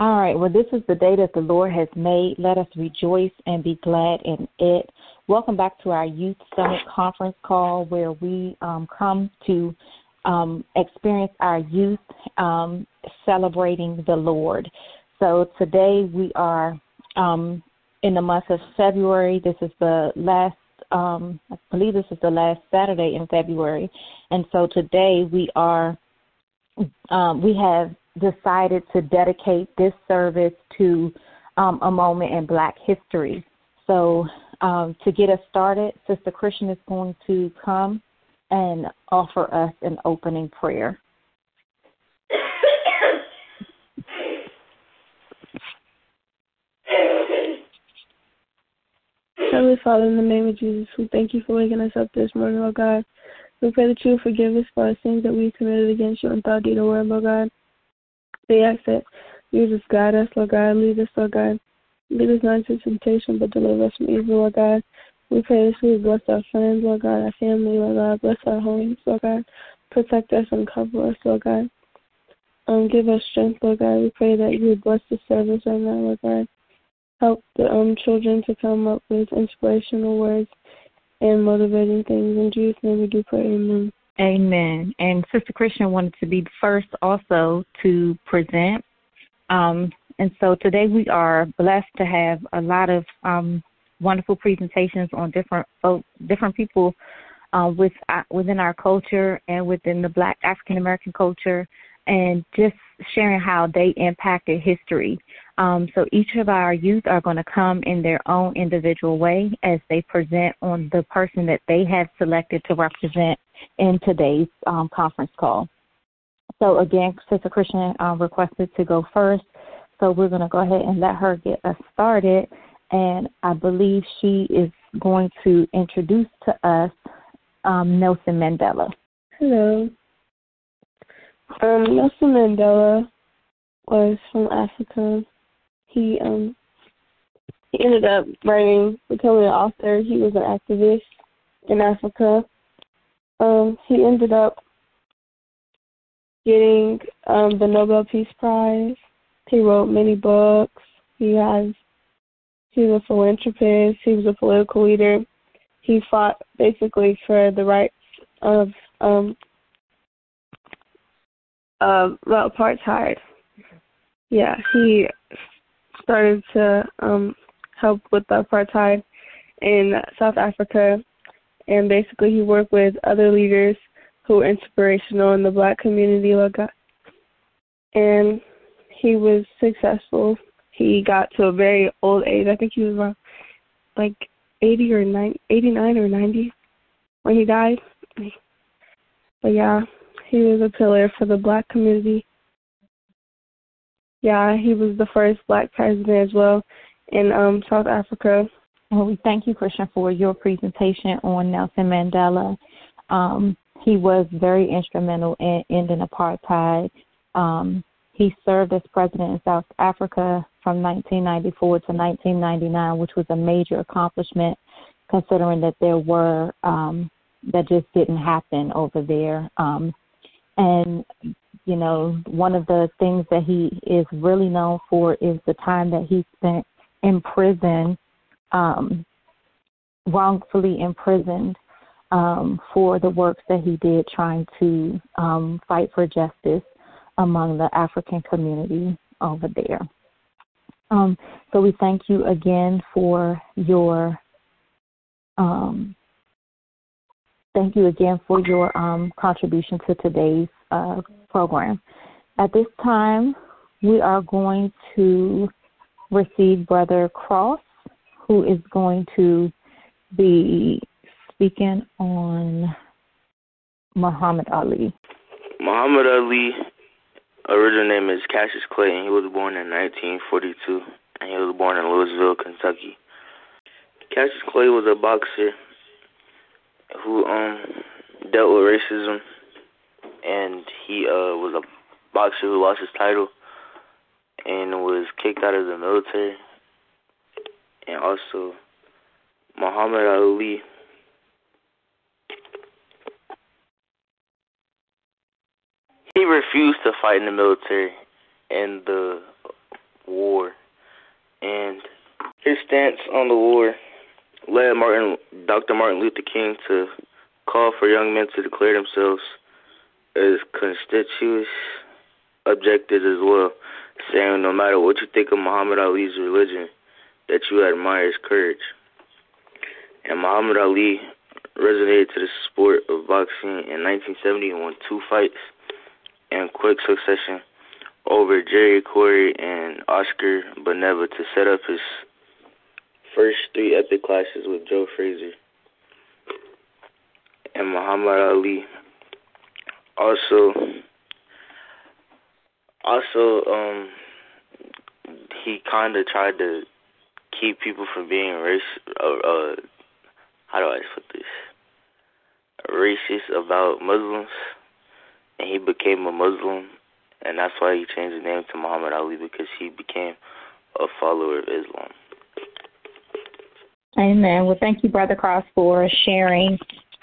All right. Well, this is the day that the Lord has made. Let us rejoice and be glad in it. Welcome back to our Youth Summit conference call where we um, come to um, experience our youth um, celebrating the Lord. So today we are um, in the month of February. This is the last, um, I believe this is the last Saturday in February. And so today we are, um, we have decided to dedicate this service to um, a moment in Black history. So, um, to get us started, Sister Christian is going to come and offer us an opening prayer. Heavenly Father, in the name of Jesus, we thank you for waking us up this morning, Lord God. We pray that you forgive us for our sins that we committed against you in thought, deed, or word, Lord God. We ask that you just guide us, Lord God. Lead us, Lord God. Lead us not into temptation, but deliver us from evil, Lord God. We pray that you bless our friends, Lord God, our family, Lord God. Bless our homes, Lord God. Protect us and cover us, Lord God. Um, give us strength, Lord God. We pray that you would bless the service right now, Lord God. Help the um children to come up with inspirational words and motivating things. In Jesus' name we do pray, amen. Amen. And Sister Christian wanted to be first also to present. Um, and so today we are blessed to have a lot of um, wonderful presentations on different folk, different people uh, with uh, within our culture and within the Black African American culture, and just sharing how they impacted history. Um, so each of our youth are going to come in their own individual way as they present on the person that they have selected to represent in today's um, conference call. So again, Sister Christian um, requested to go first, so we're going to go ahead and let her get us started. And I believe she is going to introduce to us um, Nelson Mandela. Hello. Um, Nelson Mandela was from Africa. He um he ended up writing, becoming an author. He was an activist in Africa um, he ended up getting um, the Nobel Peace Prize. He wrote many books. He has he was a philanthropist. He was a political leader. He fought basically for the rights of um, uh, apartheid. Yeah, he started to um, help with the apartheid in South Africa and basically he worked with other leaders who were inspirational in the black community like and he was successful. He got to a very old age. I think he was around like 80 or 90, 89 or 90 when he died. But yeah, he was a pillar for the black community. Yeah, he was the first black president as well in um South Africa. Well, we thank you, Christian, for your presentation on Nelson Mandela. Um, he was very instrumental in ending apartheid. Um, he served as president in South Africa from 1994 to 1999, which was a major accomplishment considering that there were um, that just didn't happen over there. Um, and you know, one of the things that he is really known for is the time that he spent in prison um, wrongfully imprisoned um, for the works that he did trying to um, fight for justice among the African community over there. Um, so we thank you again for your um, thank you again for your um, contribution to today's uh, program. At this time, we are going to receive Brother Cross who is going to be speaking on Muhammad Ali. Muhammad Ali, original name is Cassius Clay, and he was born in 1942, and he was born in Louisville, Kentucky. Cassius Clay was a boxer who um dealt with racism, and he uh was a boxer who lost his title and was kicked out of the military. And also Muhammad Ali. He refused to fight in the military, and the war. And his stance on the war led Martin, Dr. Martin Luther King to call for young men to declare themselves as constituous objectives as well, saying no matter what you think of Muhammad Ali's religion, that you admire his courage. And Muhammad Ali resonated to the sport of boxing in 1970 and won two fights in quick succession over Jerry Quarry and Oscar Bonavena to set up his first three epic clashes with Joe Frazier and Muhammad Ali. Also, also, um, he kind of tried to keep people from being race. Uh, uh, how do I put this? Racist about Muslims, and he became a Muslim, and that's why he changed his name to Muhammad Ali because he became a follower of Islam. Amen. Well, thank you, Brother Cross, for sharing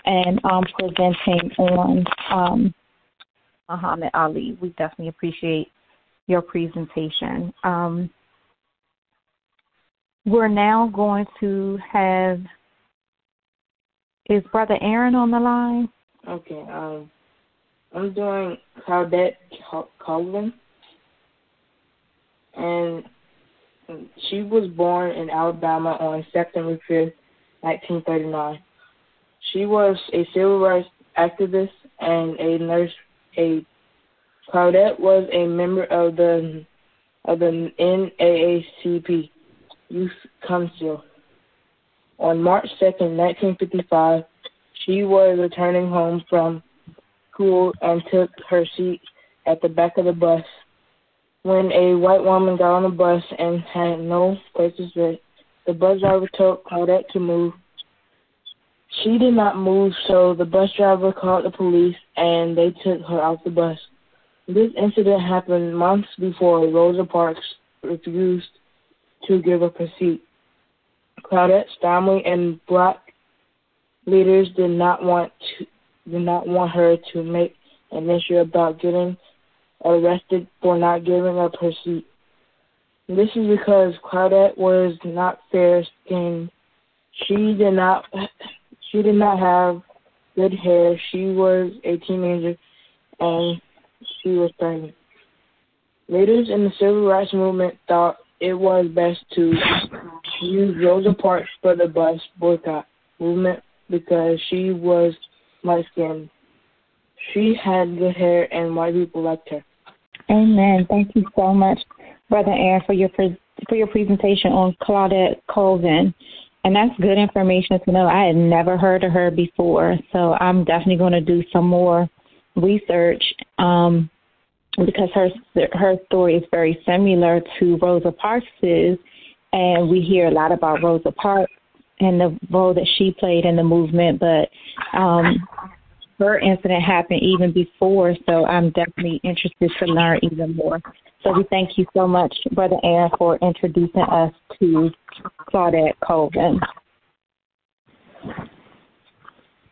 and um, presenting on um, Muhammad Ali. We definitely appreciate your presentation. Um, we're now going to have is Brother Arin on the line? Okay. Um, I'm doing Claudette Colvin, and she was born in Alabama on September 5th, 1939. She was a civil rights activist and a nurse aide. Claudette was a member of the of the NAACP Youth Council. On March 2nd, 1955, she was returning home from school and took her seat at the back of the bus. When a white woman got on the bus and had no place to sit, the bus driver told Claudette to move. She did not move, so the bus driver called the police and they took her off the bus. This incident happened months before Rosa Parks refused to give up her seat. Claudette's family and black leaders did not want to did not want her to make an issue about getting arrested for not giving up her seat. This is because Claudette was not fair skinned. She did not she did not have good hair. She was a teenager and she was pregnant. Leaders in the civil rights movement thought it was best to use Rosa Parks for the bus boycott movement because she was light skinned. She had good hair and white people liked her. Amen. Thank you so much, Brother Arin, for your pre- for your presentation on Claudette Colvin. And that's good information to know. I had never heard of her before, so I'm definitely going to do some more research um, because her her story is very similar to Rosa Parks's, and we hear a lot about Rosa Parks and the role that she played in the movement. But um, her incident happened even before, so I'm definitely interested to learn even more. So we thank you so much, Brother Arin, for introducing us to Claudette Colvin.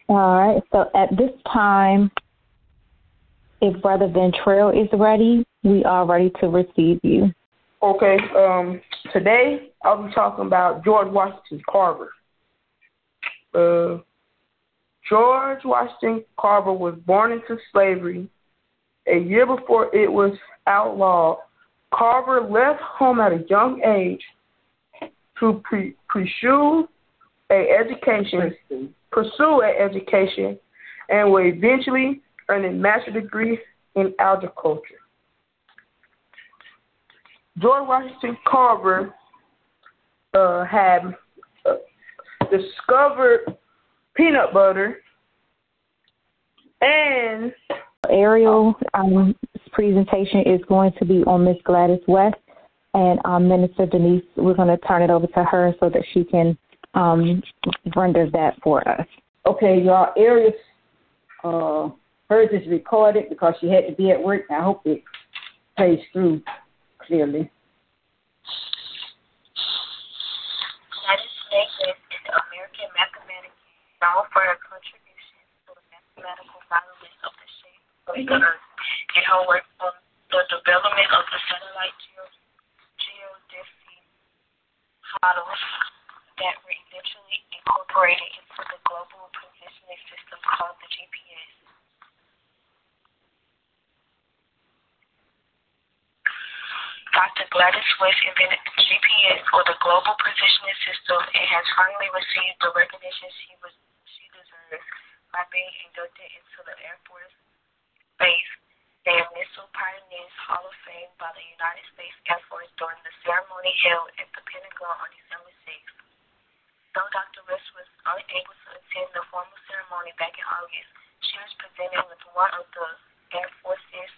All right, so at this time, if Brother Vintrell is ready, we are ready to receive you. Okay, um, today I'll be talking about George Washington Carver. Uh, George Washington Carver was born into slavery a year before it was outlawed. Carver left home at a young age to pre- pursue a education, pursue an education, and will eventually earn a master's degree in agriculture. George Washington Carver uh, had uh, discovered peanut butter and Ariel um, presentation is going to be on Miss Gladys West and um, Minister Denise. We're going to turn it over to her so that she can um, render that for us. Okay, y'all. Ariel uh, hers is recorded because she had to be at work. I hope it plays through clearly. Gladys Mason known for her contributions to the mathematical modeling of the shape of the Earth and her work on the development of the satellite geodesy geodesic models that were eventually incorporated into the global positioning system called the GPS. Dr. Gladys West invented the GPS, or the Global Positioning System, and has finally received the recognition she was deserves by being inducted into the Air Force Space and Missile Pioneers Hall of Fame by the United States Air Force during the ceremony held at the Pentagon on December 6th. Though Dr. West was unable to attend the formal ceremony back in August, she was presented with one of the Air Force's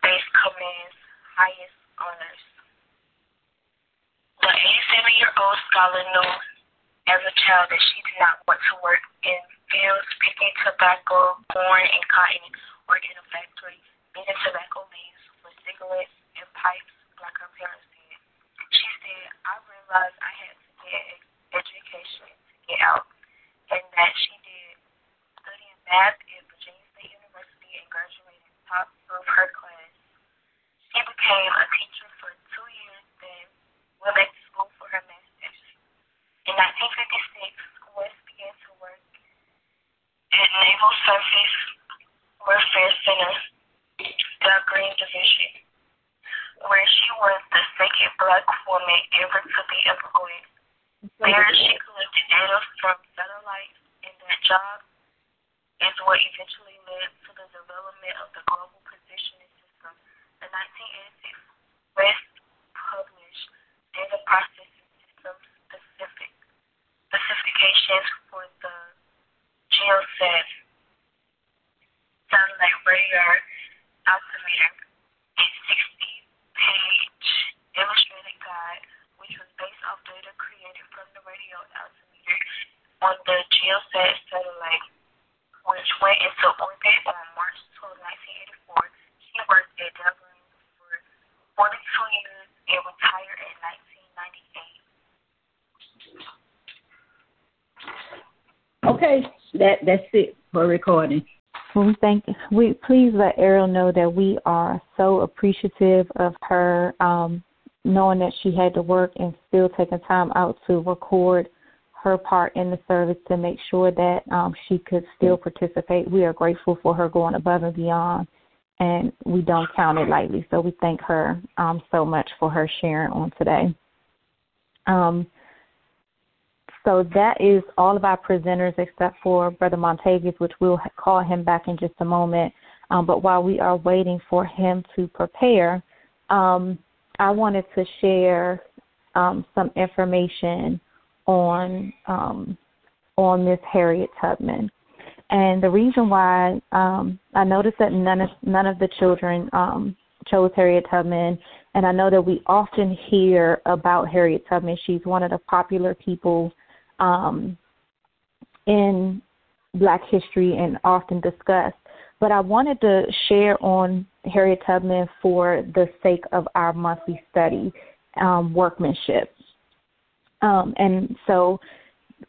Space Command's highest honors. The 87 year old scholar knew as a child that she did not want to work in fields picking tobacco, corn, and cotton, work in a factory, beating tobacco leaves for cigarettes and pipes like her parents did. She said, I realized I had to get education to get out, and that she did studying math at Virginia State University and graduated top of her class. She became a teacher for two years, then went back to school for her master's. In 1956, West began to work at Naval Surface Warfare Center, the Green Division, where she was the second black woman ever to be employed. There, she collected data from satellites, and that job is what eventually led to the development of the Global Positioning System. In 1986, West published data processing system specific specifications for the GeoSat satellite radar altimeter, a 60-page illustrated guide which was based off data created from the radio altimeter on the GeoSat satellite, which went into orbit on March 12, 1984. She worked at Dahlgren for 42 years and retired in 1998. Okay, that that's it for recording. We thank we please let Ariel know that we are so appreciative of her um, knowing that she had to work and still taking time out to record her part in the service to make sure that um, she could still participate. We are grateful for her going above and beyond, and we don't count it lightly. So we thank her um, so much for her sharing on today. Um, so that is all of our presenters except for Brother Montavious, which we'll call him back in just a moment. Um, but while we are waiting for him to prepare, um, I wanted to share um, some information on um, on Miss Harriet Tubman. And the reason why um, I noticed that none of none of the children um, chose Harriet Tubman, and I know that we often hear about Harriet Tubman. She's one of the popular people um, in Black history and often discussed. But I wanted to share on Harriet Tubman for the sake of our monthly study, um, workmanship. Um, and so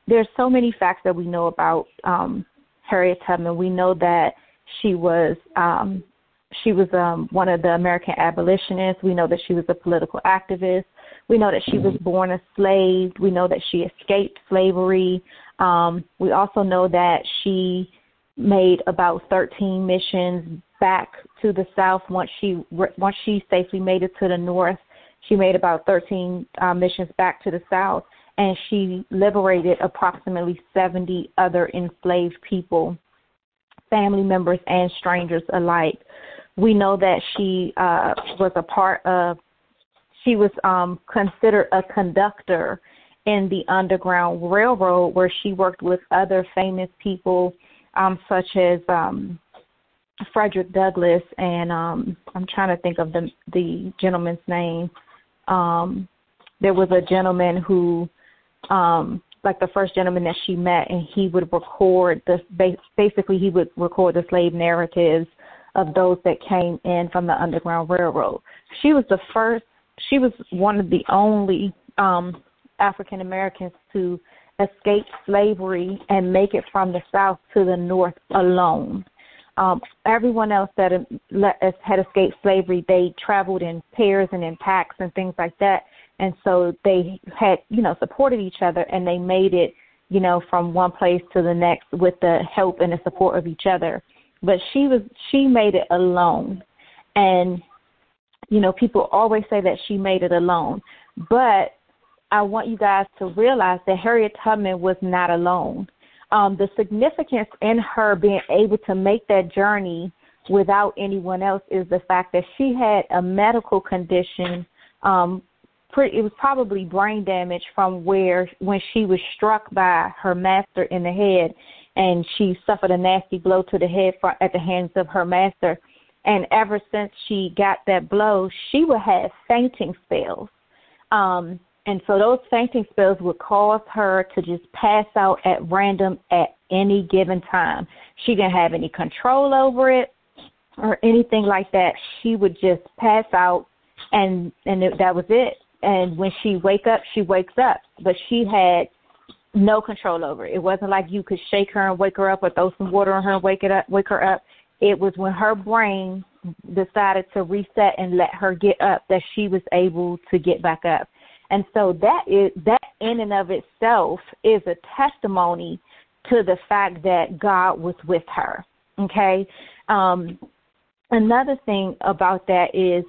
there's so many facts that we know about um, Harriet Tubman. We know that she was um, she was um, one of the American abolitionists. We know that she was a political activist. We know that she was born a slave. We know that she escaped slavery. Um, we also know that she made about 13 missions back to the south once she once she safely made it to the north. She made about 13 uh, missions back to the south, and she liberated approximately 70 other enslaved people, family members and strangers alike. We know that she uh, was a part of. She was um, considered a conductor in the Underground Railroad, where she worked with other famous people, um, such as um, Frederick Douglass, and um, I'm trying to think of the the gentleman's name. Um, there was a gentleman who, um, like the first gentleman that she met, and he would record the basically he would record the slave narratives of those that came in from the Underground Railroad. She was the first. She was one of the only um, African Americans to escape slavery and make it from the South to the North alone. Um, everyone else that had escaped slavery, they traveled in pairs and in packs and things like that, and so they had, you know, supported each other and they made it, you know, from one place to the next with the help and the support of each other. But she was, she made it alone, and you know, people always say that she made it alone. But I want you guys to realize that Harriet Tubman was not alone. Um, the significance in her being able to make that journey without anyone else is the fact that she had a medical condition. Um, pretty, it was probably brain damage from where when she was struck by her master in the head, and she suffered a nasty blow to the head at the hands of her master. And ever since she got that blow, she would have fainting spells. Um, and so those fainting spells would cause her to just pass out at random at any given time. She didn't have any control over it or anything like that. She would just pass out and and it, that was it. And when she wake up, she wakes up, but she had no control over it. It wasn't like you could shake her and wake her up or throw some water on her and wake it up, wake her up. It was when her brain decided to reset and let her get up that she was able to get back up. And so that is that in and of itself is a testimony to the fact that God was with her. Okay. Um, another thing about that is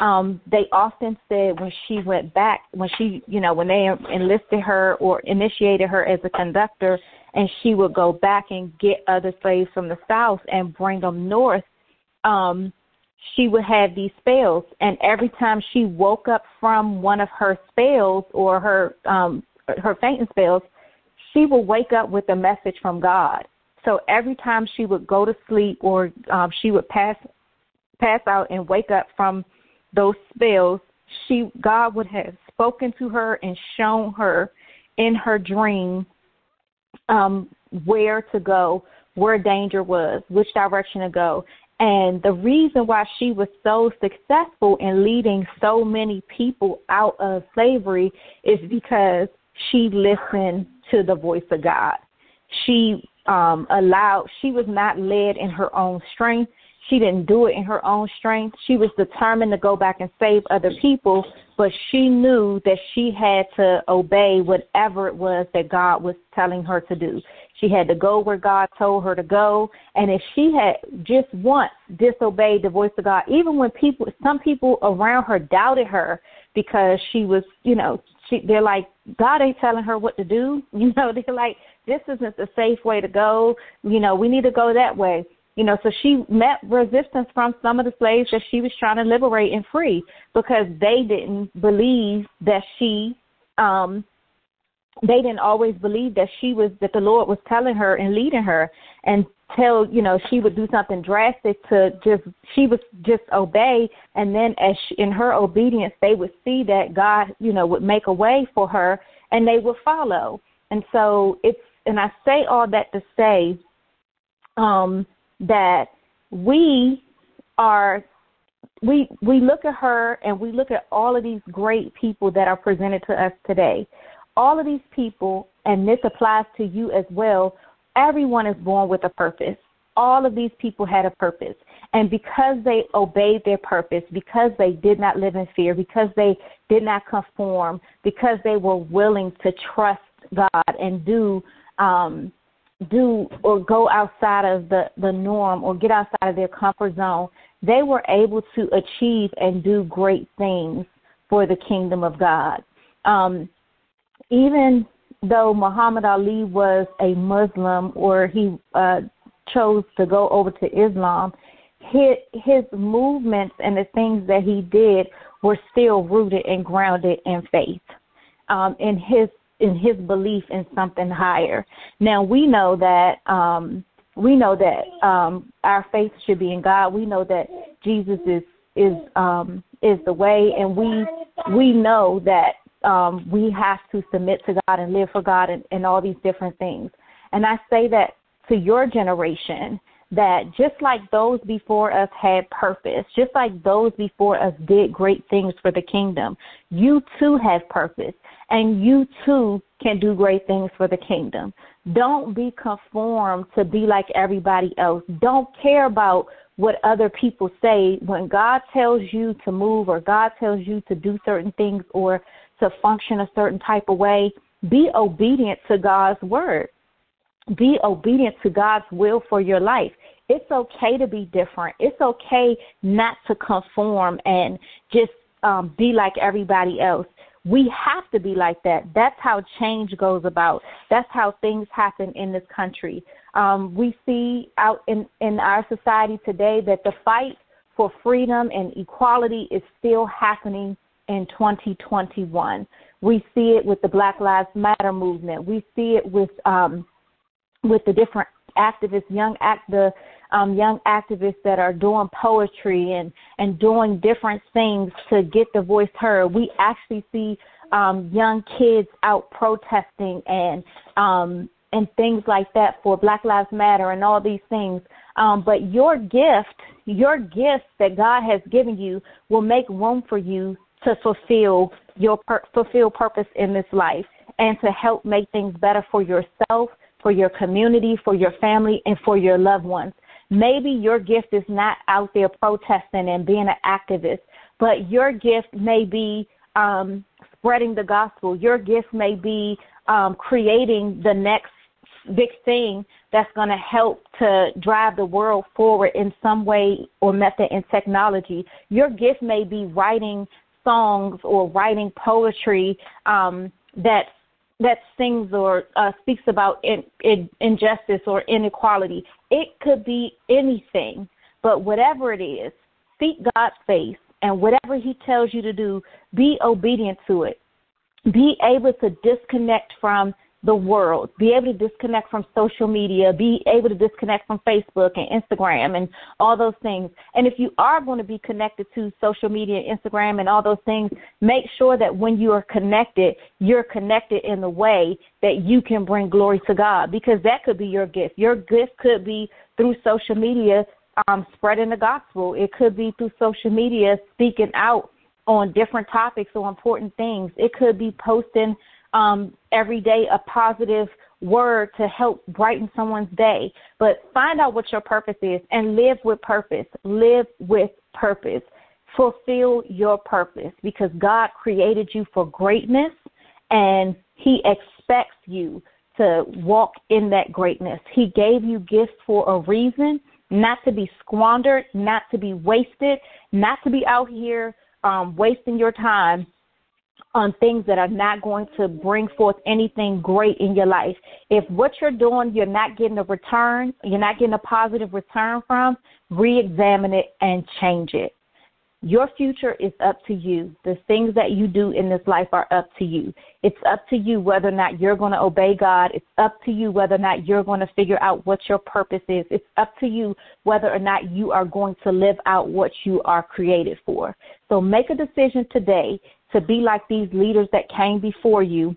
um, they often said when she went back, when she, you know, when they enlisted her or initiated her as a conductor, and she would go back and get other slaves from the south and bring them north. Um, she would have these spells and every time she woke up from one of her spells or her um her fainting spells she would wake up with a message from god so every time she would go to sleep or um she would pass pass out and wake up from those spells she god would have spoken to her and shown her in her dream um where to go where danger was which direction to go and the reason why she was so successful in leading so many people out of slavery is because she listened to the voice of God. She um, allowed, she was not led in her own strength. She didn't do it in her own strength. She was determined to go back and save other people, but she knew that she had to obey whatever it was that God was telling her to do. She had to go where God told her to go. And if she had just once disobeyed the voice of God, even when people, some people around her doubted her because she was, you know, she, they're like, God ain't telling her what to do. You know, they're like, this isn't the safe way to go. You know, we need to go that way. You know, so she met resistance from some of the slaves that she was trying to liberate and free because they didn't believe that she um they didn't always believe that she was that the Lord was telling her and leading her and tell you know she would do something drastic to just she was just obey. And then as she, in her obedience they would see that God you know would make a way for her and they would follow. And so it's and I say all that to say um that we are we we look at her and we look at all of these great people that are presented to us today all of these people, and this applies to you as well, everyone is born with a purpose. All of these people had a purpose. And because they obeyed their purpose, because they did not live in fear, because they did not conform, because they were willing to trust God and do um, do or go outside of the, the norm or get outside of their comfort zone, they were able to achieve and do great things for the kingdom of God. Um, even though Muhammad Ali was a Muslim or he uh, chose to go over to Islam, his, his movements and the things that he did were still rooted and grounded in faith, um, in his in his belief in something higher. Now we know that um, we know that um, our faith should be in God. We know that Jesus is is um, is the way, and we we know that um, we have to submit to God and live for God and, and all these different things. And I say that to your generation that just like those before us had purpose, just like those before us did great things for the kingdom, you too have purpose and you too can do great things for the kingdom. Don't be conformed to be like everybody else. Don't care about what other people say. When God tells you to move or God tells you to do certain things or to function a certain type of way, be obedient to God's word. Be obedient to God's will for your life. It's okay to be different. It's okay not to conform and just um, be like everybody else. We have to be like that. That's how change goes about. That's how things happen in this country. Um, we see out in, in our society today that the fight for freedom and equality is still happening in 2021. We see it with the Black Lives Matter movement. We see it with um, with the different activists, young act the um, young activists that are doing poetry and and doing different things to get the voice heard. We actually see um, young kids out protesting and um, and things like that for Black Lives Matter and all these things. Um, but your gift, your gift that God has given you, will make room for you to fulfill your per- fulfill purpose in this life and to help make things better for yourself, for your community, for your family, and for your loved ones. Maybe your gift is not out there protesting and being an activist, but your gift may be um, spreading the gospel. Your gift may be um, creating the next big thing that's going to help to drive the world forward in some way or method in technology. Your gift may be writing songs or writing poetry um, that that sings or uh, speaks about in, in, injustice or inequality. It could be anything, but whatever it is, seek God's face, and whatever He tells you to do, be obedient to it. Be able to disconnect from the world, be able to disconnect from social media, be able to disconnect from Facebook and Instagram and all those things. And if you are going to be connected to social media, Instagram, and all those things, make sure that when you are connected, you're connected in the way that you can bring glory to God because that could be your gift. Your gift could be through social media um, spreading the gospel, it could be through social media speaking out on different topics or important things, it could be posting um, every day a positive word to help brighten someone's day. But find out what your purpose is and live with purpose. Live with purpose. Fulfill your purpose because God created you for greatness and He expects you to walk in that greatness. He gave you gifts for a reason, not to be squandered, not to be wasted, not to be out here um, wasting your time on things that are not going to bring forth anything great in your life. If what you're doing, you're not getting a return, you're not getting a positive return from, re examine it and change it. Your future is up to you. The things that you do in this life are up to you. It's up to you whether or not you're going to obey God. It's up to you whether or not you're going to figure out what your purpose is. It's up to you whether or not you are going to live out what you are created for. So make a decision today to be like these leaders that came before you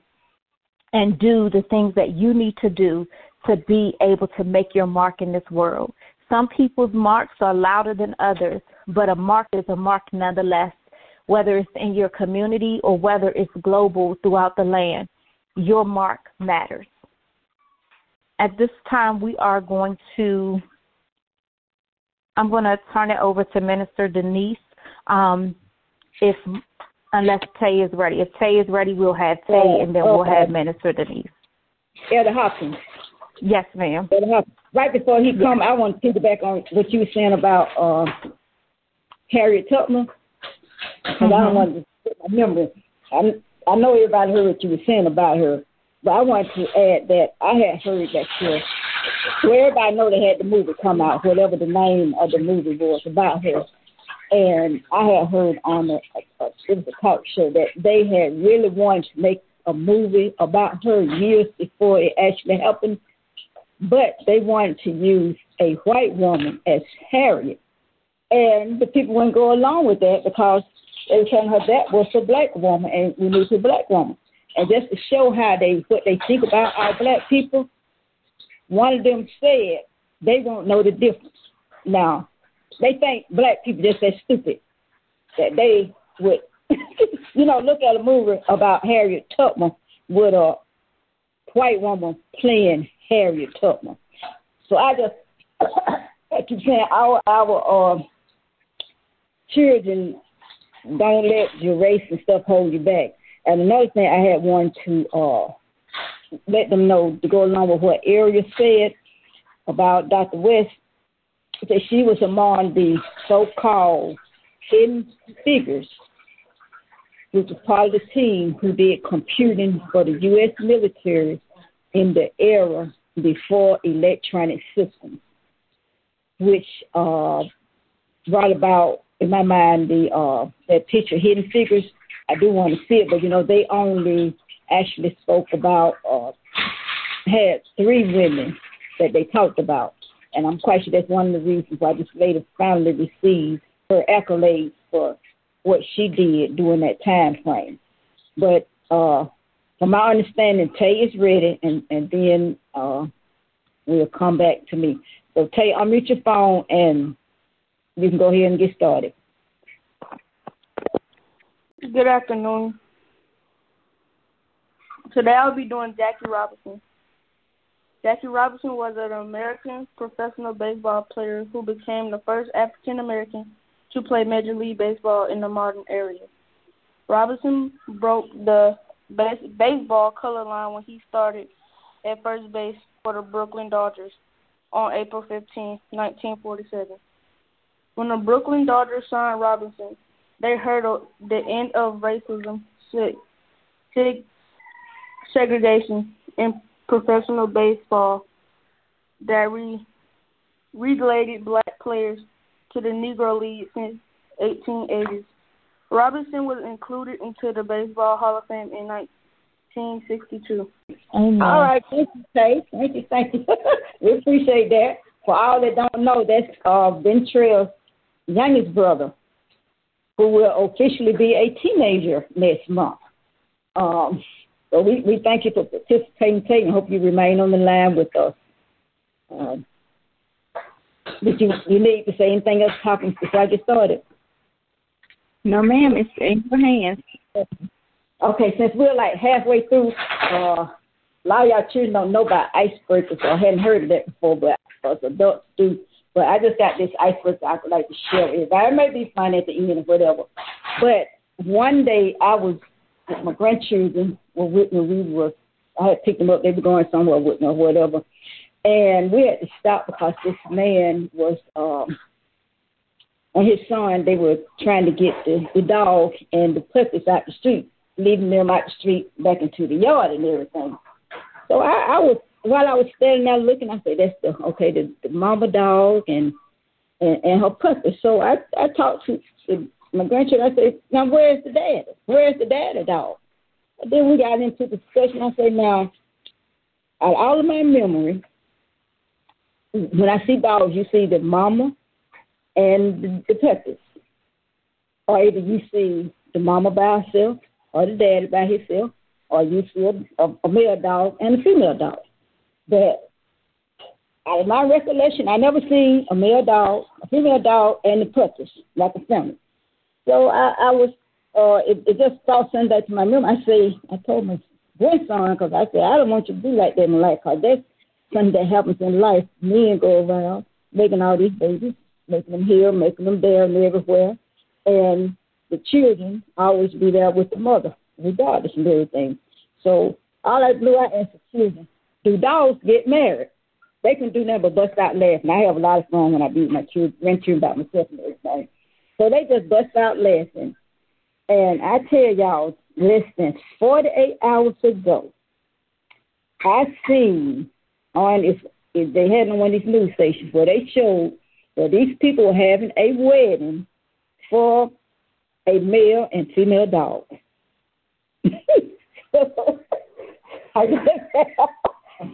and do the things that you need to do to be able to make your mark in this world. Some people's marks are louder than others, but a mark is a mark nonetheless, whether it's in your community or whether it's global throughout the land. Your mark matters. At this time, we are going to, I'm going to turn it over to Minister Denise. Um, if unless Tay is ready. If Tay is ready, we'll have Tay, oh, and then we'll have Minister Denise. Elder Hopkins. Yes, ma'am. Elder Hopkins. Right before he come, I want to back on what you were saying about uh, Harriet Tubman. Because mm-hmm. I don't want to remember. I, I know everybody heard what you were saying about her, but I want to add that I had heard that she, well, everybody know they had the movie come out, whatever the name of the movie was about her. And I had heard on the uh, it was a talk show that they had really wanted to make a movie about her years before it actually happened, but they wanted to use a white woman as Harriet, and the people wouldn't go along with that because they were telling her that was a black woman and we need a black woman. And just to show how they what they think about our black people, one of them said they won't know the difference. Now, they think black people just that stupid that they would, you know, look at a movie about Harriet Tubman with a white woman playing Harriet Tubman. So I just, I keep saying our our uh, children don't let your race and stuff hold you back. And another thing, I had one to uh, let them know to go along with what Ariel said about Dr. West that she was among the so-called hidden figures, which was part of the team who did computing for the U.S. military in the era before electronic systems, which uh, brought about, in my mind, the uh, that picture, Hidden Figures. I do want to see it, but you know, they only actually spoke about uh, had three women that they talked about, and I'm quite sure that's one of the reasons why this lady finally received her accolades for what she did during that time frame. But uh, from my understanding, Tay is ready, and and then uh, will come back to me. So Tay, unmute your phone, and you can go ahead and get started. Good afternoon. Today I'll be doing Jackie Robinson. Jackie Robinson was an American professional baseball player who became the first African American to play Major League Baseball in the modern era. Robinson broke the base, baseball color line when he started at first base for the Brooklyn Dodgers on April 15, 1947. When the Brooklyn Dodgers signed Robinson, they heard the end of racism, segregation in professional baseball that re- relegated black players to the Negro League since 1880s. Robinson was included into the Baseball Hall of Fame in 1962. Amen. All right, thank you, Tay. Thank you, thank you. we appreciate that. For all that don't know, that's uh, Vintrell's youngest brother, who will officially be a teenager next month. Um, so we, we thank you for participating, Tay, and hope you remain on the line with us. Um, did you, you need to say anything else, Hopkins, before I get started? No, ma'am. It's in your hands. Okay, since we're like halfway through, uh, a lot of y'all children don't know about icebreakers or hadn't heard of that before, but us adults do. But I just got this icebreaker I would like to share with you. It may be fun at the end or whatever. But one day I was my grandchildren were with me. We were I had picked them up. They were going somewhere with me or whatever, and we had to stop because this man was um and his son. They were trying to get the the dog and the puppies out the street, leaving them out the street back into the yard and everything. So I, I was while I was standing there looking, I said, "That's the okay, the, the mama dog and and, and her puppy." So I I talked to, to my grandchildren. I said, "Now where's the dad? Where's the daddy dog?" And then we got into the discussion. I said, "Now, out of all of my memory, when I see dogs, you see the mama and the, the puppies, or either you see the mama by herself or the daddy by himself, or you see a, a, a male dog and a female dog." But out of my recollection, I never seen a male dog, a female dog, and the puppies like a family. So I, I was, uh, it, it just brought something back to my memory. I say, I told my grandson, because I said, I don't want you to be like that in life, because that's something that happens in life. Men go around making all these babies, making them here, making them there and everywhere. And the children always be there with the mother, regardless of everything. So all I do, I ask the children, do dogs get married? They can do nothing but bust out laughing. I have a lot of fun when I be with my children, grandchildren about myself and everything. So they just bust out laughing. And I tell y'all, less than 48 hours ago, I seen on if, if they had on one of these news stations where they showed that these people were having a wedding for a male and female dog. so, I just,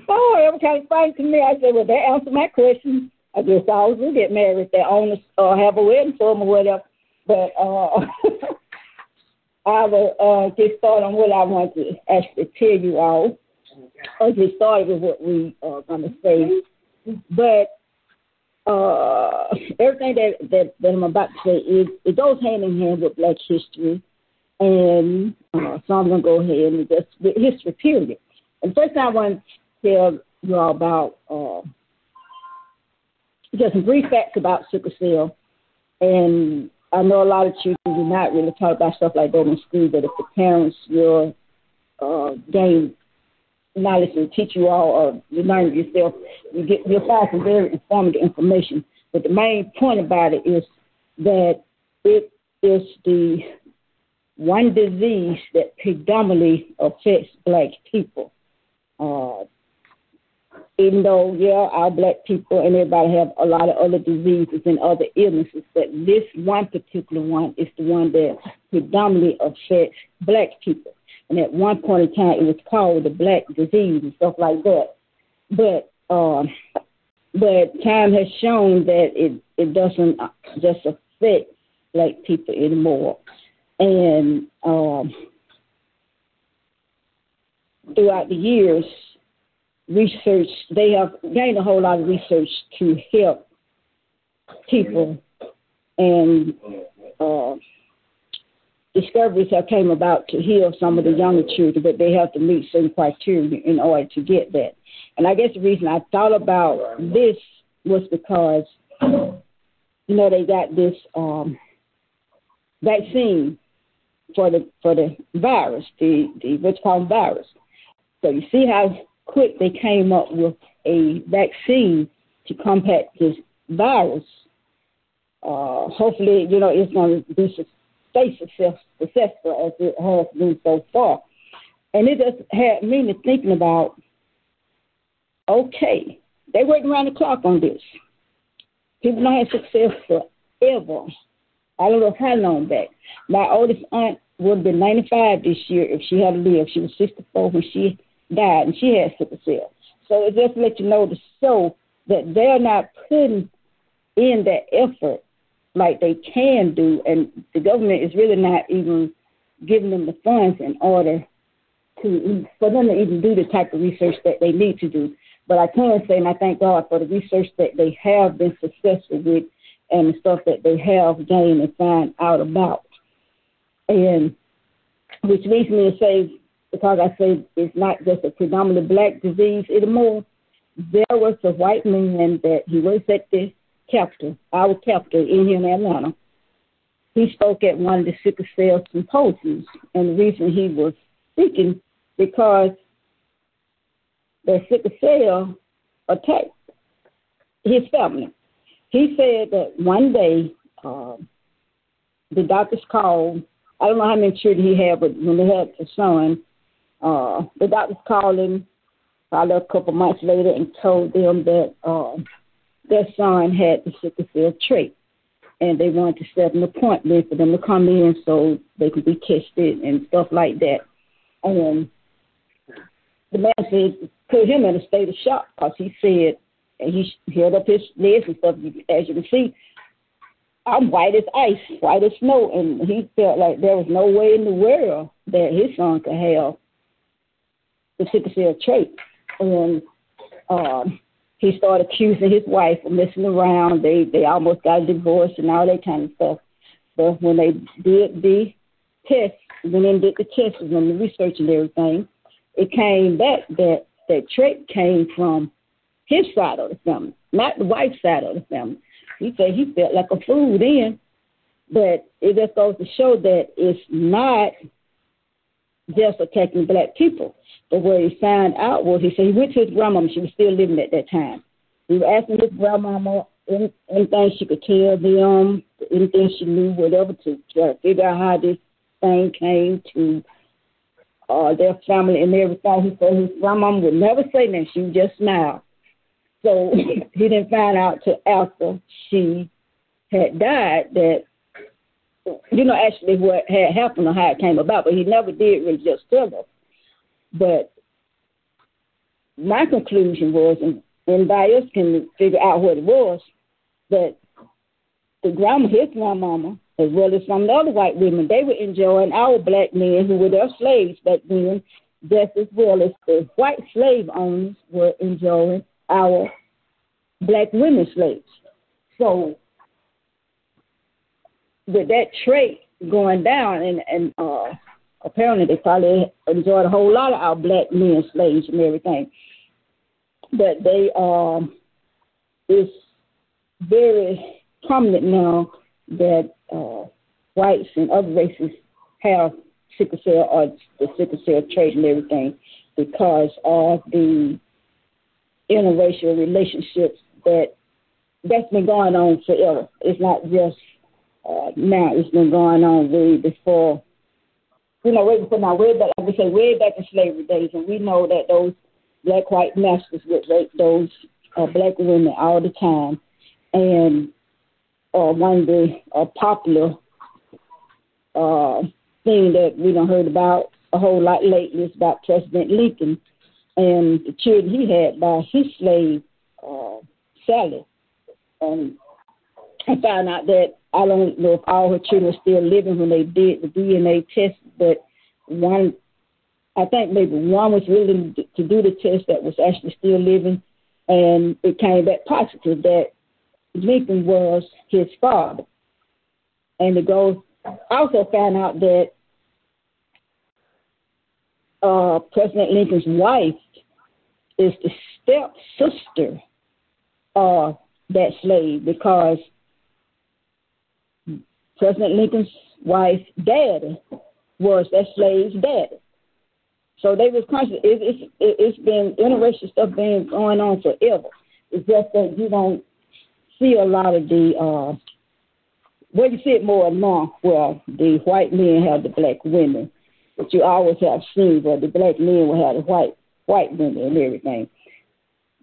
oh, it was kind of funny to me. I said, well, that answered my question. I guess all will get married. They own or have a wedding for them or whatever. But uh, I will uh, get started on what I want to actually tell you all. I'll get started with what we are going to say. But uh, everything that, that, that I'm about to say is it goes hand in hand with Black history, and uh, so I'm going to go ahead and just with history period. And first, I want to tell you all about. Uh, just brief facts about sickle cell. And I know a lot of children do not really talk about stuff like that in school, but if the parents will uh, gain knowledge and teach you all or you learn yourself, you get you'll find some very informative information. But the main point about it is that it is the one disease that predominantly affects black people. Uh, even though, yeah, our black people and everybody have a lot of other diseases and other illnesses, but this one particular one is the one that predominantly affects black people. And at one point in time, it was called the black disease and stuff like that. But um, but time has shown that it it doesn't just affect black people anymore. And um, throughout the years, research they have gained a whole lot of research to help people and uh, discoveries have came about to heal some of the younger children, but they have to meet certain criteria in order to get that. And I guess the reason I thought about this was because, you know, they got this um, vaccine for the for the virus, the the what's called virus. So you see how quick they came up with a vaccine to combat this virus. Uh, hopefully, you know, it's going to be stay success, successful as it has been so far. And it just had me thinking about, okay, they working around the clock on this. People don't have success forever. I don't know how long back. My oldest aunt would have been 95 this year if she had lived. She was 64 when she died, and she had sickle cell. So it just let you know to show that they're not putting in that effort like they can do, and the government is really not even giving them the funds in order to for them to even do the type of research that they need to do. But I can say, and I thank God for the research that they have been successful with, and the stuff that they have gained and found out about, and which leads me to say, because I say it's not just a predominantly black disease anymore. There was a white man that he was at the Captain, our captain in here in Atlanta, he spoke at one of the sickle cell symposiums. And the reason he was speaking because the sickle cell attacked his family. He said that one day uh, the doctors called. I don't know how many children he had, but when they had a son, uh, the doctors called him probably a couple months later and told them that uh, their son had the sickle cell trait, and they wanted to set an appointment for them to come in so they could be tested and stuff like that. And the man said put him in a state of shock because he said, and he held up his legs and stuff. As you can see, I'm white as ice, white as snow, and he felt like there was no way in the world that his son could have the sickle cell trait. And um, he started accusing his wife of messing around. They they almost got a divorce and all that kind of stuff. But when they did the test, went in did the tests and the research and everything, it came back that that trait came from his side of the family, not the wife's side of the family. He said he felt like a fool then, but it just goes to show that it's not just attacking black people. But what he found out was he said he went to his grandmama. She was still living at that time. He was asking his grandmama anything she could tell them, anything she knew, whatever, to try to figure out how this thing came to uh, their family and everything. He said his grandmama would never say that. She would just smile. So he didn't find out till after she had died that you know actually what had happened or how it came about, but he never did really just tell us. But my conclusion was, and anybody else can figure out what it was, that the grandma, his grandmama, as well as some of the other white women, they were enjoying our black men who were their slaves back then, just as well as the white slave owners were enjoying our black women slaves. So with that trait going down and, and uh apparently they probably enjoyed a whole lot of our black men slaves and everything. But they um it's very prominent now that uh whites and other races have sickle cell or the sickle cell trait and everything because of the interracial relationships that that's been going on forever. It's not just uh, now. It's been going on way before. You know, way before now, way back, like we say, way back in slavery days, and we know that those black white masters would rape those uh, black women all the time. And uh, one of the uh, popular uh, thing that we don't heard about a whole lot lately is about President Lincoln and the children he had by his slave uh, Sally. And I found out that I don't know if all her children were still living when they did the DNA test, but one, I think maybe one was willing to do the test that was actually still living, and it came back positive that Lincoln was his father. And the goes also found out that uh, President Lincoln's wife is the step sister of that slave because President Lincoln's wife's daddy was that slave's daddy. So they was conscious. It, it's it, it's been interesting stuff been going on forever. It's just that you don't see a lot of the uh, well, you see it more now. Well, the white men have the black women, but you always have seen where the black men will have the white white women and everything.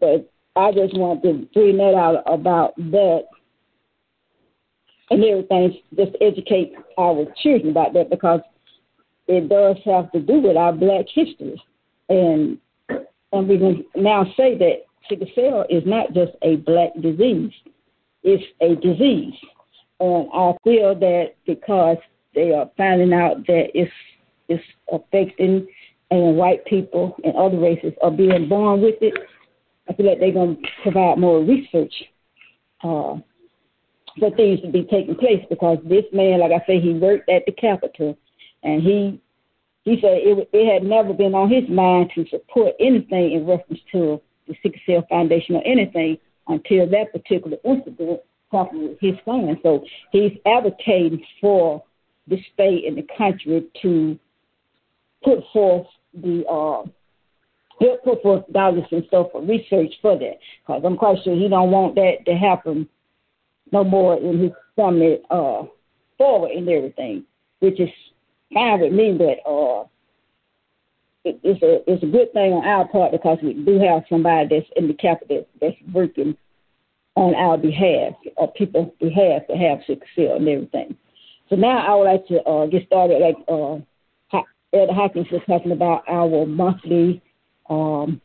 But I just want to bring that out about that and everything, just educate our children about that because it does have to do with our black history. And and we can now say that sickle cell is not just a black disease, it's a disease. And I feel that because they are finding out that it's it's affecting and white people and other races are being born with it, I feel like they're going to provide more research uh, for things to be taking place because this man, like I say, he worked at the Capitol and he he said it, it had never been on his mind to support anything in reference to the Sickle Cell Foundation or anything until that particular incident happened with his son. So he's advocating for the state and the country to put forth the uh, put forth dollars and stuff for research for that because I'm quite sure he don't want that to happen no more in his family uh, forward and everything, which is fine with me, but uh, it, it's a it's a good thing on our part because we do have somebody that's in the capital that's working on our behalf or people's behalf to have success and everything. So now I would like to uh, get started. Like uh, Elder Hopkins was talking about our monthly um,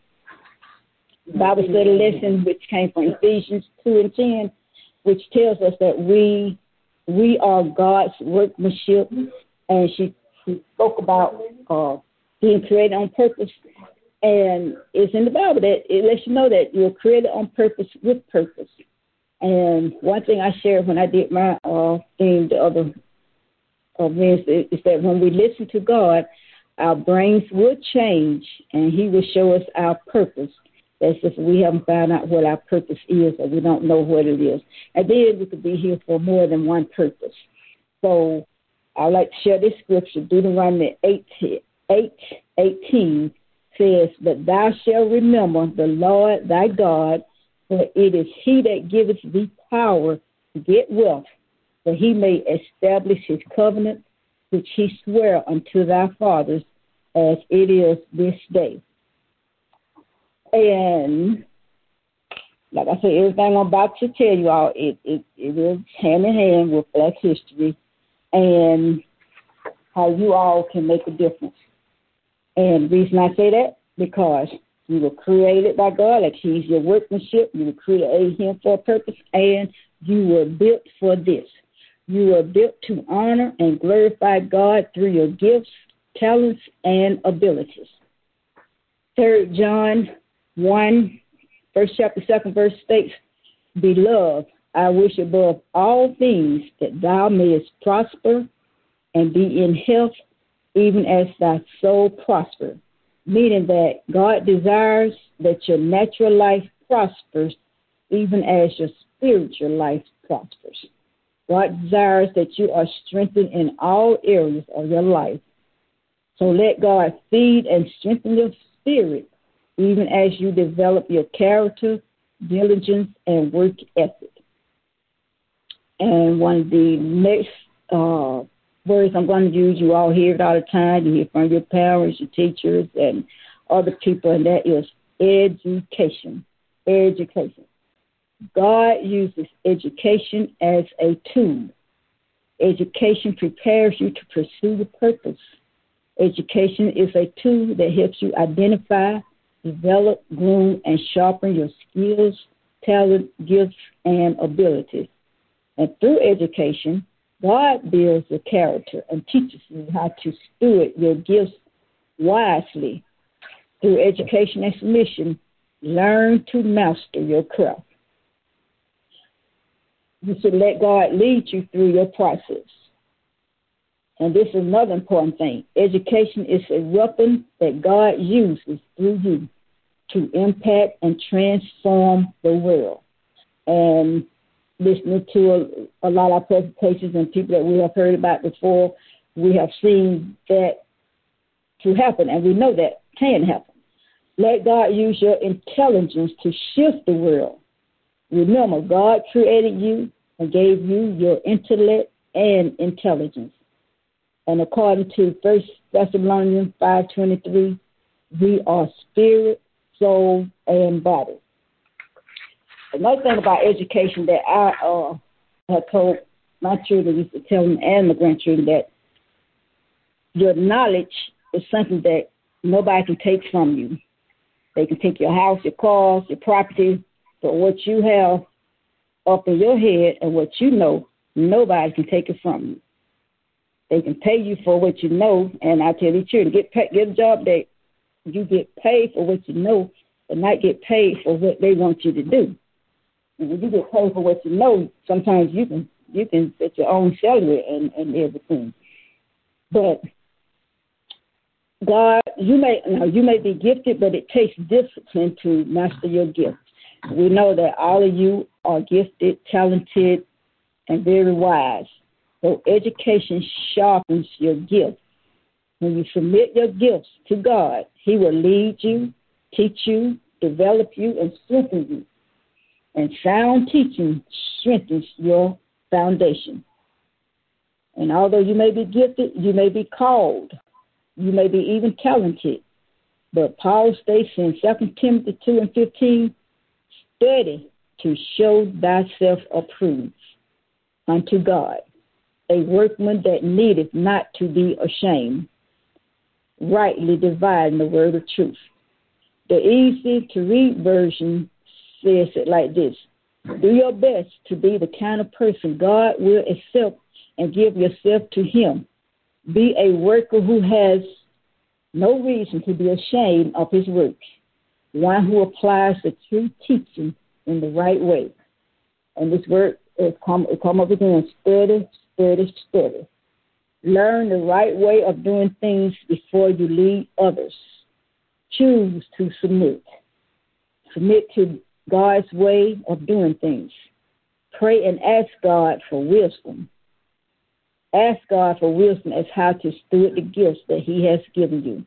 Bible study lesson, which came from Ephesians two and ten, which tells us that we we are God's workmanship, and she, she spoke about uh, being created on purpose. And it's in the Bible that it lets you know that you're created on purpose with purpose. And one thing I shared when I did my uh, thing the other uh, Wednesday is that when we listen to God, our brains will change and He will show us our purpose. That's if we haven't found out what our purpose is or we don't know what it is. And then we could be here for more than one purpose. So I'd like to share this scripture, Deuteronomy 8, 8 18 says, But thou shalt remember the Lord thy God, for it is he that giveth thee power to get wealth, that he may establish his covenant, which he sware unto thy fathers, as it is this day. And like I said, everything I'm about to tell you all, it, it, it is hand in hand with Black history and how you all can make a difference. And the reason I say that, because you were created by God, like He's your workmanship. You were created Him for a purpose, and you were built for this. You were built to honor and glorify God through your gifts, talents, and abilities. Third John 1, first chapter, second verse states, Beloved, I wish above all things that thou mayest prosper and be in health, even as thy soul prosper. Meaning that God desires that your natural life prospers, even as your spiritual life prospers. God desires that you are strengthened in all areas of your life. So let God feed and strengthen your spirit, even as you develop your character, diligence, and work ethic. And one of the next uh, words I'm going to use, you all hear it all the time. You hear from your parents, your teachers, and other people, and that is education. Education. God uses education as a tool. Education prepares you to pursue the purpose. Education is a tool that helps you identify, develop, groom, and sharpen your skills, talent, gifts, and abilities. And through education, God builds your character and teaches you how to steward your gifts wisely. Through education and submission, learn to master your craft. You should let God lead you through your process. And this is another important thing. Education is a weapon that God uses through you to impact and transform the world. And listening to a, a lot of presentations and people that we have heard about before, we have seen that to happen, and we know that can happen. Let God use your intelligence to shift the world. Remember, God created you and gave you your intellect and intelligence. And according to First Thessalonians five twenty three, we are spirit, soul, and body. Another thing about education that I uh, have told my children used to tell them and my grandchildren that your knowledge is something that nobody can take from you. They can take your house, your cars, your property, but what you have up in your head and what you know, nobody can take it from you. They can pay you for what you know, and I tell you the truth, get get a job that you get paid for what you know, but not get paid for what they want you to do. And when you get paid for what you know, sometimes you can you can set your own salary and, and everything. But God, you may now you may be gifted, but it takes discipline to master your gift. We know that all of you are gifted, talented, and very wise. So education sharpens your gift. When you submit your gifts to God, He will lead you, teach you, develop you, and strengthen you and sound teaching strengthens your foundation. And although you may be gifted, you may be called, you may be even talented. But Paul states in 2 Timothy 2 and 15, study to show thyself approved unto God, a workman that needeth not to be ashamed, rightly dividing the word of truth. The easy to read version says it like this Do your best to be the kind of person God will accept and give yourself to Him. Be a worker who has no reason to be ashamed of his work, one who applies the true teaching in the right way. And this word is come, come up again steady, steady, steady. Learn the right way of doing things before you lead others. Choose to submit. Submit to God's way of doing things. Pray and ask God for wisdom. Ask God for wisdom as how to steward the gifts that He has given you.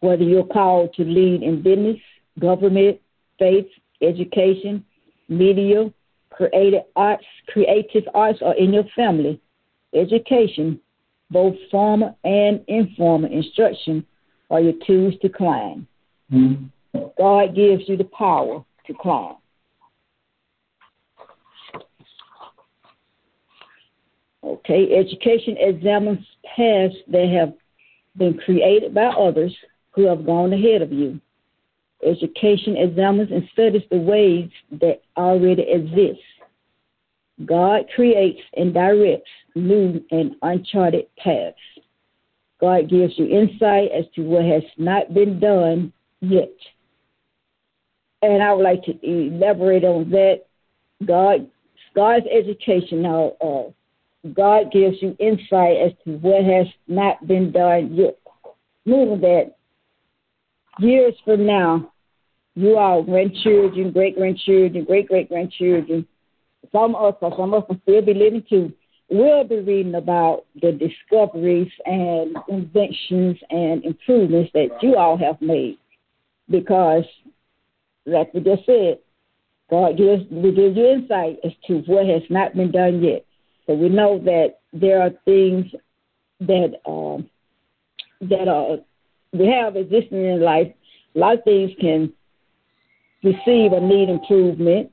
Whether you're called to lead in business, government, faith, education, media, creative arts, creative arts, or in your family, education, both formal and informal instruction, are your tools to climb. Mm-hmm. God gives you the power to climb. Okay, education examines paths that have been created by others who have gone ahead of you. Education examines and studies the ways that already exist. God creates and directs new and uncharted paths. God gives you insight as to what has not been done yet and I would like to elaborate on that. God, God's education now, uh, God gives you insight as to what has not been done yet. Moving that years from now, you all grandchildren, great grandchildren, great great grandchildren, some of us, some of us will still be living too, will be reading about the discoveries and inventions and improvements that you all have made because like we just said, God gives we give you insight as to what has not been done yet. So we know that there are things that um, that are we have existing in life. A lot of things can receive or need improvement,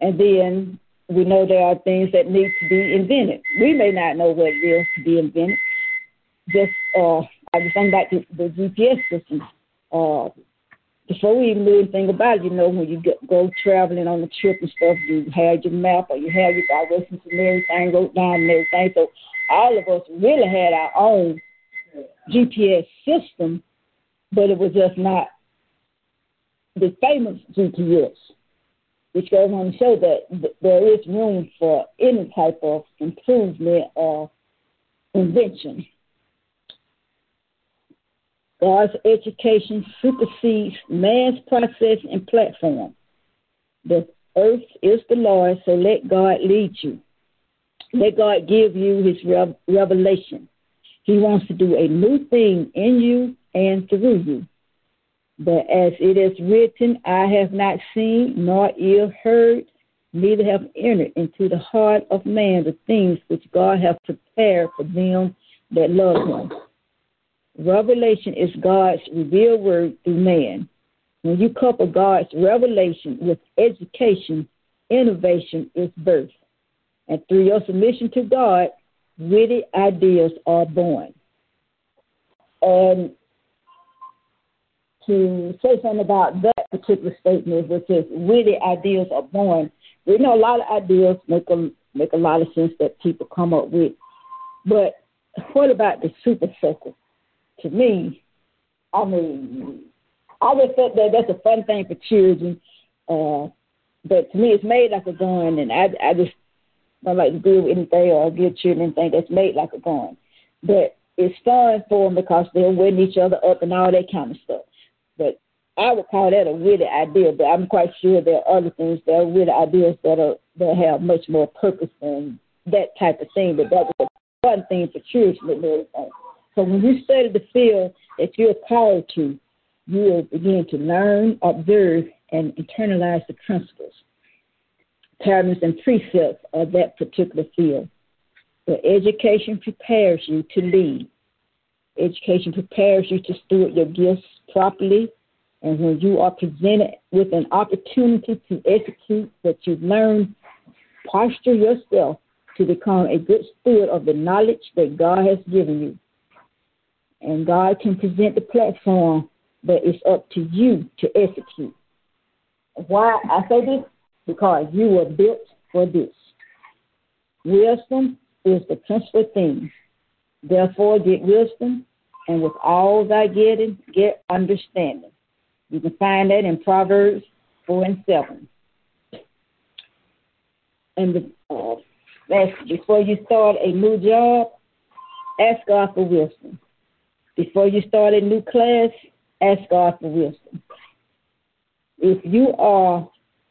and then we know there are things that need to be invented. We may not know what it is to be invented. Just uh, I was thinking about the, the GPS system. Uh, before we even knew anything about it, you know, when you get, go traveling on a trip and stuff, you had your map or you had your directions and everything wrote down and everything. So all of us really had our own GPS system, but it was just not the famous GPS, which goes on to show that there is room for any type of improvement or invention. God's education supersedes man's process and platform. The earth is the Lord, so let God lead you. Let God give you his revelation. He wants to do a new thing in you and through you. But as it is written, I have not seen nor ear heard, neither have entered into the heart of man the things which God hath prepared for them that love him. Revelation is God's revealed word through man. When you couple God's revelation with education, innovation is birth. And through your submission to God, witty ideas are born. And to say something about that particular statement, which is witty ideas are born, we know a lot of ideas make a, make a lot of sense that people come up with. But what about the Super Soaker? to me, I mean, I always thought that that's a fun thing for children. Uh, but to me, it's made like a gun, and I, I just don't like to do anything or give children anything that's made like a gun. But it's fun for them because they're wetting each other up and all that kind of stuff. But I would call that a witty idea, but I'm quite sure there are other things that are witty ideas that are that have much more purpose than that type of thing. But that was a fun thing for children and everything. So when you study the field that you're called to, you will begin to learn, observe, and internalize the principles, patterns, and precepts of that particular field. The education prepares you to lead. Education prepares you to steward your gifts properly. And when you are presented with an opportunity to execute what you've learned, posture yourself to become a good steward of the knowledge that God has given you and God can present the platform, but it's up to you to execute. Why I say this? Because you were built for this. Wisdom is the principal thing. Therefore, get wisdom, and with all thy getting, get understanding. You can find that in Proverbs 4 and 7. And the, uh, before you start a new job, ask God for wisdom. Before you start a new class, ask God for wisdom. If you are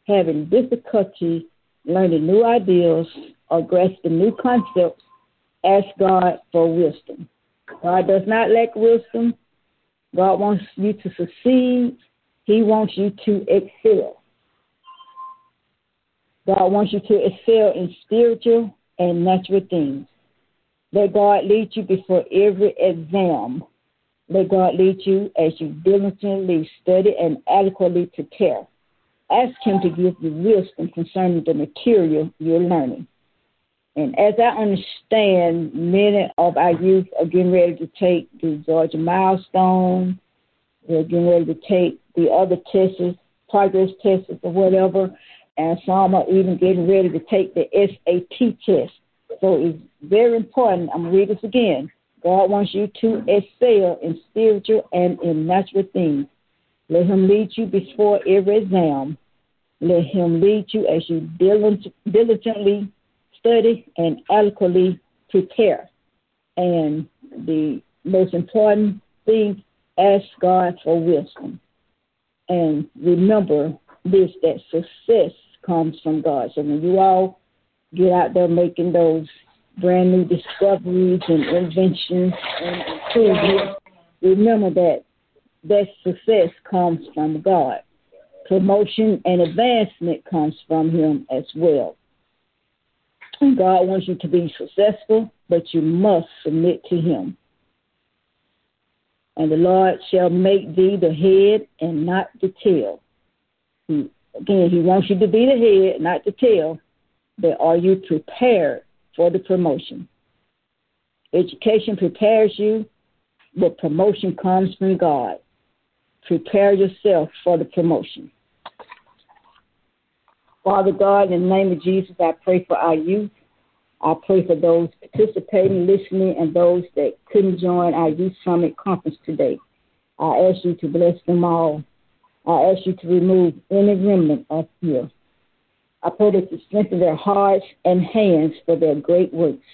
having difficulty learning new ideas or grasping new concepts, ask God for wisdom. God does not lack wisdom. God wants you to succeed. He wants you to excel. God wants you to excel in spiritual and natural things. Let God lead you before every exam let God lead you as you diligently study and adequately prepare. Ask Him to give you wisdom concerning the material you're learning. And as I understand, many of our youth are getting ready to take the Georgia milestone. They're getting ready to take the other tests, progress tests, or whatever. And some are even getting ready to take the SAT test. So it's very important. I'm going to read this again. God wants you to excel in spiritual and in natural things. Let Him lead you before every exam. Let Him lead you as you diligently study and adequately prepare. And the most important thing, ask God for wisdom. And remember this that success comes from God. So when you all get out there making those brand new discoveries and inventions and improvements, remember that that success comes from God. promotion and advancement comes from Him as well. God wants you to be successful, but you must submit to Him. And the Lord shall make thee the head and not the tail. He, again, He wants you to be the head, not the tail. But are you prepared for the promotion? Education prepares you, but promotion comes from God. Prepare yourself for the promotion. Father God, in the name of Jesus, I pray for our youth. I pray for those participating, listening, and those that couldn't join our Youth Summit conference today. I ask you to bless them all. I ask you to remove any remnant of fear. I pray that you strengthen their hearts and hands for their great works.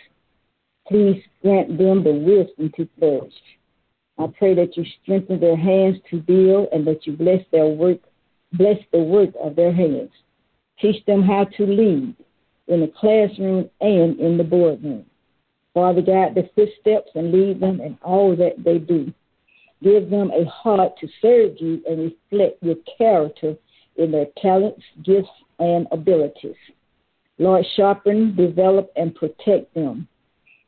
Please grant them the wisdom to flourish. I pray that you strengthen their hands to build and that you bless their work, bless the work of their hands. Teach them how to lead in the classroom and in the boardroom. Father, guide their footsteps and lead them in all that they do. Give them a heart to serve you and reflect your character in their talents, gifts, and abilities. Lord, sharpen, develop, and protect them.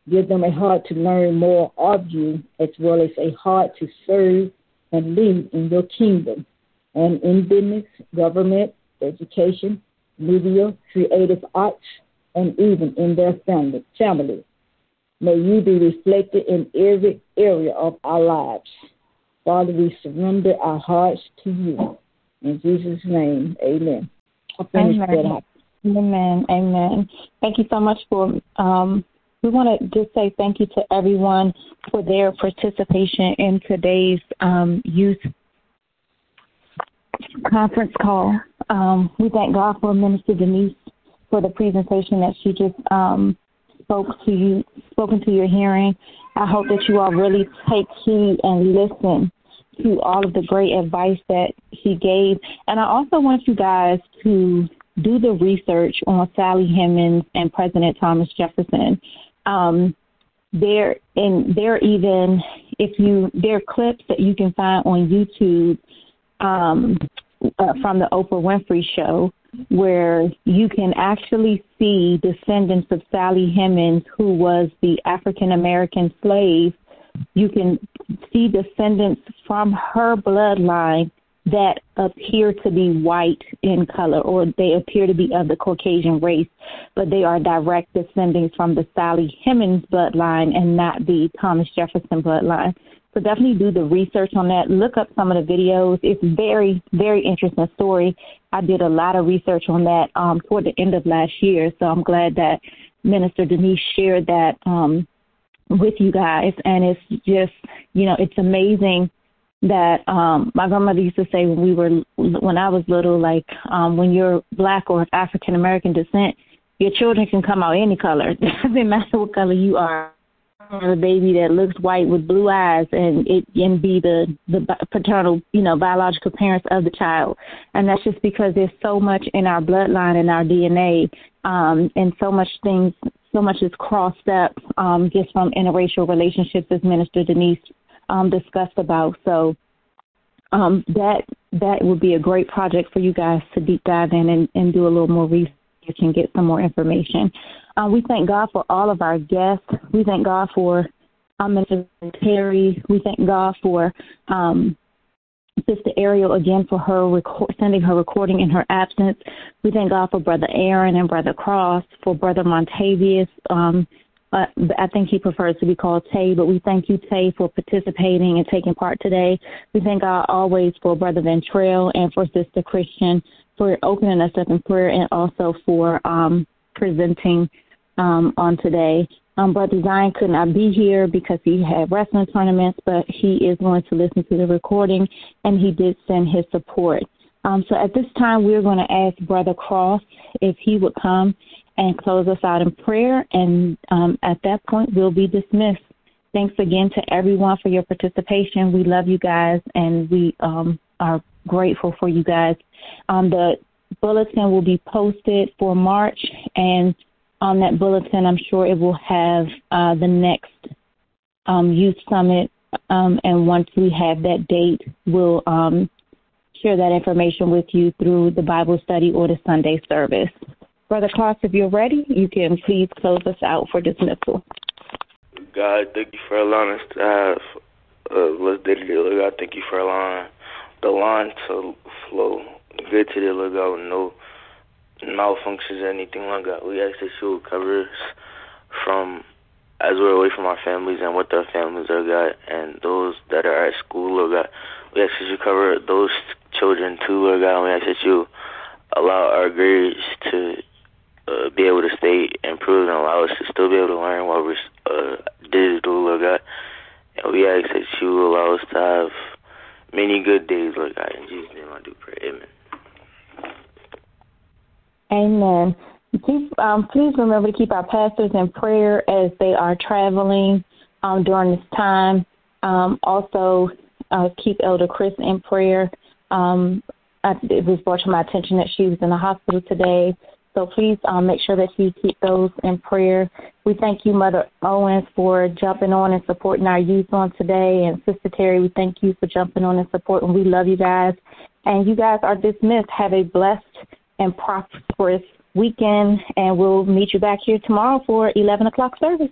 Give them a heart to learn more of you, as well as a heart to serve and lead in your kingdom and in business, government, education, media, creative arts, and even in their family. family. May you be reflected in every area of our lives. Father, we surrender our hearts to you. In Jesus' name, amen. Amen. Amen. Amen. Thank you so much for. Um, we want to just say thank you to everyone for their participation in today's um, youth conference call. Um, we thank God for Minister Denise for the presentation that she just um, spoke to you, spoken to your hearing. I hope that you all really take heed and listen to all of the great advice that she gave. And I also want you guys to do the research on Sally Hemings and President Thomas Jefferson. Um, there and there even if you there are clips that you can find on YouTube um, uh, from the Oprah Winfrey Show where you can actually see descendants of Sally Hemings, who was the African American slave. You can see descendants from her bloodline that appear to be white in color or they appear to be of the Caucasian race, but they are direct descendants from the Sally Hemings bloodline and not the Thomas Jefferson bloodline. So definitely do the research on that. Look up some of the videos. It's very, very interesting story. I did a lot of research on that um, toward the end of last year, so I'm glad that Minister Denise shared that um, with you guys. And it's just, you know, it's amazing that um my grandmother used to say when we were when I was little, like um when you're black or of African American descent, your children can come out any color. It doesn't matter what color you are. A baby that looks white with blue eyes, and it can be the the paternal, you know, biological parents of the child, and that's just because there's so much in our bloodline and our DNA, um, and so much things, so much is crossed up um, just from interracial relationships, as Minister Denise um, discussed about. So um, that that would be a great project for you guys to deep dive in and, and do a little more research and get some more information. Uh, we thank God for all of our guests. We thank God for um, Mr. Terry. We thank God for um, Sister Ariel again for her sending her recording in her absence. We thank God for Brother Arin and Brother Cross, for Brother Montavious, um, uh, I think he prefers to be called Tay, but we thank you, Tay, for participating and taking part today. We thank God always for Brother Vintrell and for Sister Christian for opening us up in prayer and also for um, presenting um, on today. Um, Brother Zion could not be here because he had wrestling tournaments, but he is going to listen to the recording and he did send his support. Um, so at this time, we're going to ask Brother Cross if he would come and close us out in prayer. And um, at that point, we'll be dismissed. Thanks again to everyone for your participation. We love you guys, and we um, are grateful for you guys. Um, the bulletin will be posted for March, and on that bulletin, I'm sure it will have uh, the next um, youth summit. Um, and once we have that date, we'll um, share that information with you through the Bible study or the Sunday service. Brother Clark, if you're ready, you can please close us out for dismissal. God, thank you for allowing us to have a blessed day Lord God. Thank you for allowing the line to flow good Lord God, with no malfunctions or anything like that. We ask that you cover us from as we're away from our families and with our families, Lord God, and those that are at school, Lord God. We ask that you cover those children too, Lord God. We ask that you allow our grades to uh, be able to stay improved and allow us to still be able to learn while we're uh, digital, Lord God. And we ask that you allow us to have many good days, Lord God. In Jesus' name I do pray. Amen. Amen. Keep, um, please remember to keep our pastors in prayer as they are traveling um, during this time. Um, also, uh, keep Elder Chris in prayer. Um, I, it was brought to my attention that she was in the hospital today. So please um, make sure that you keep those in prayer. We thank you, Mother Owens, for jumping on and supporting our youth on today. And Sister Terry, we thank you for jumping on and supporting. We love you guys. And you guys are dismissed. Have a blessed and prosperous weekend. And we'll meet you back here tomorrow for 11 o'clock service.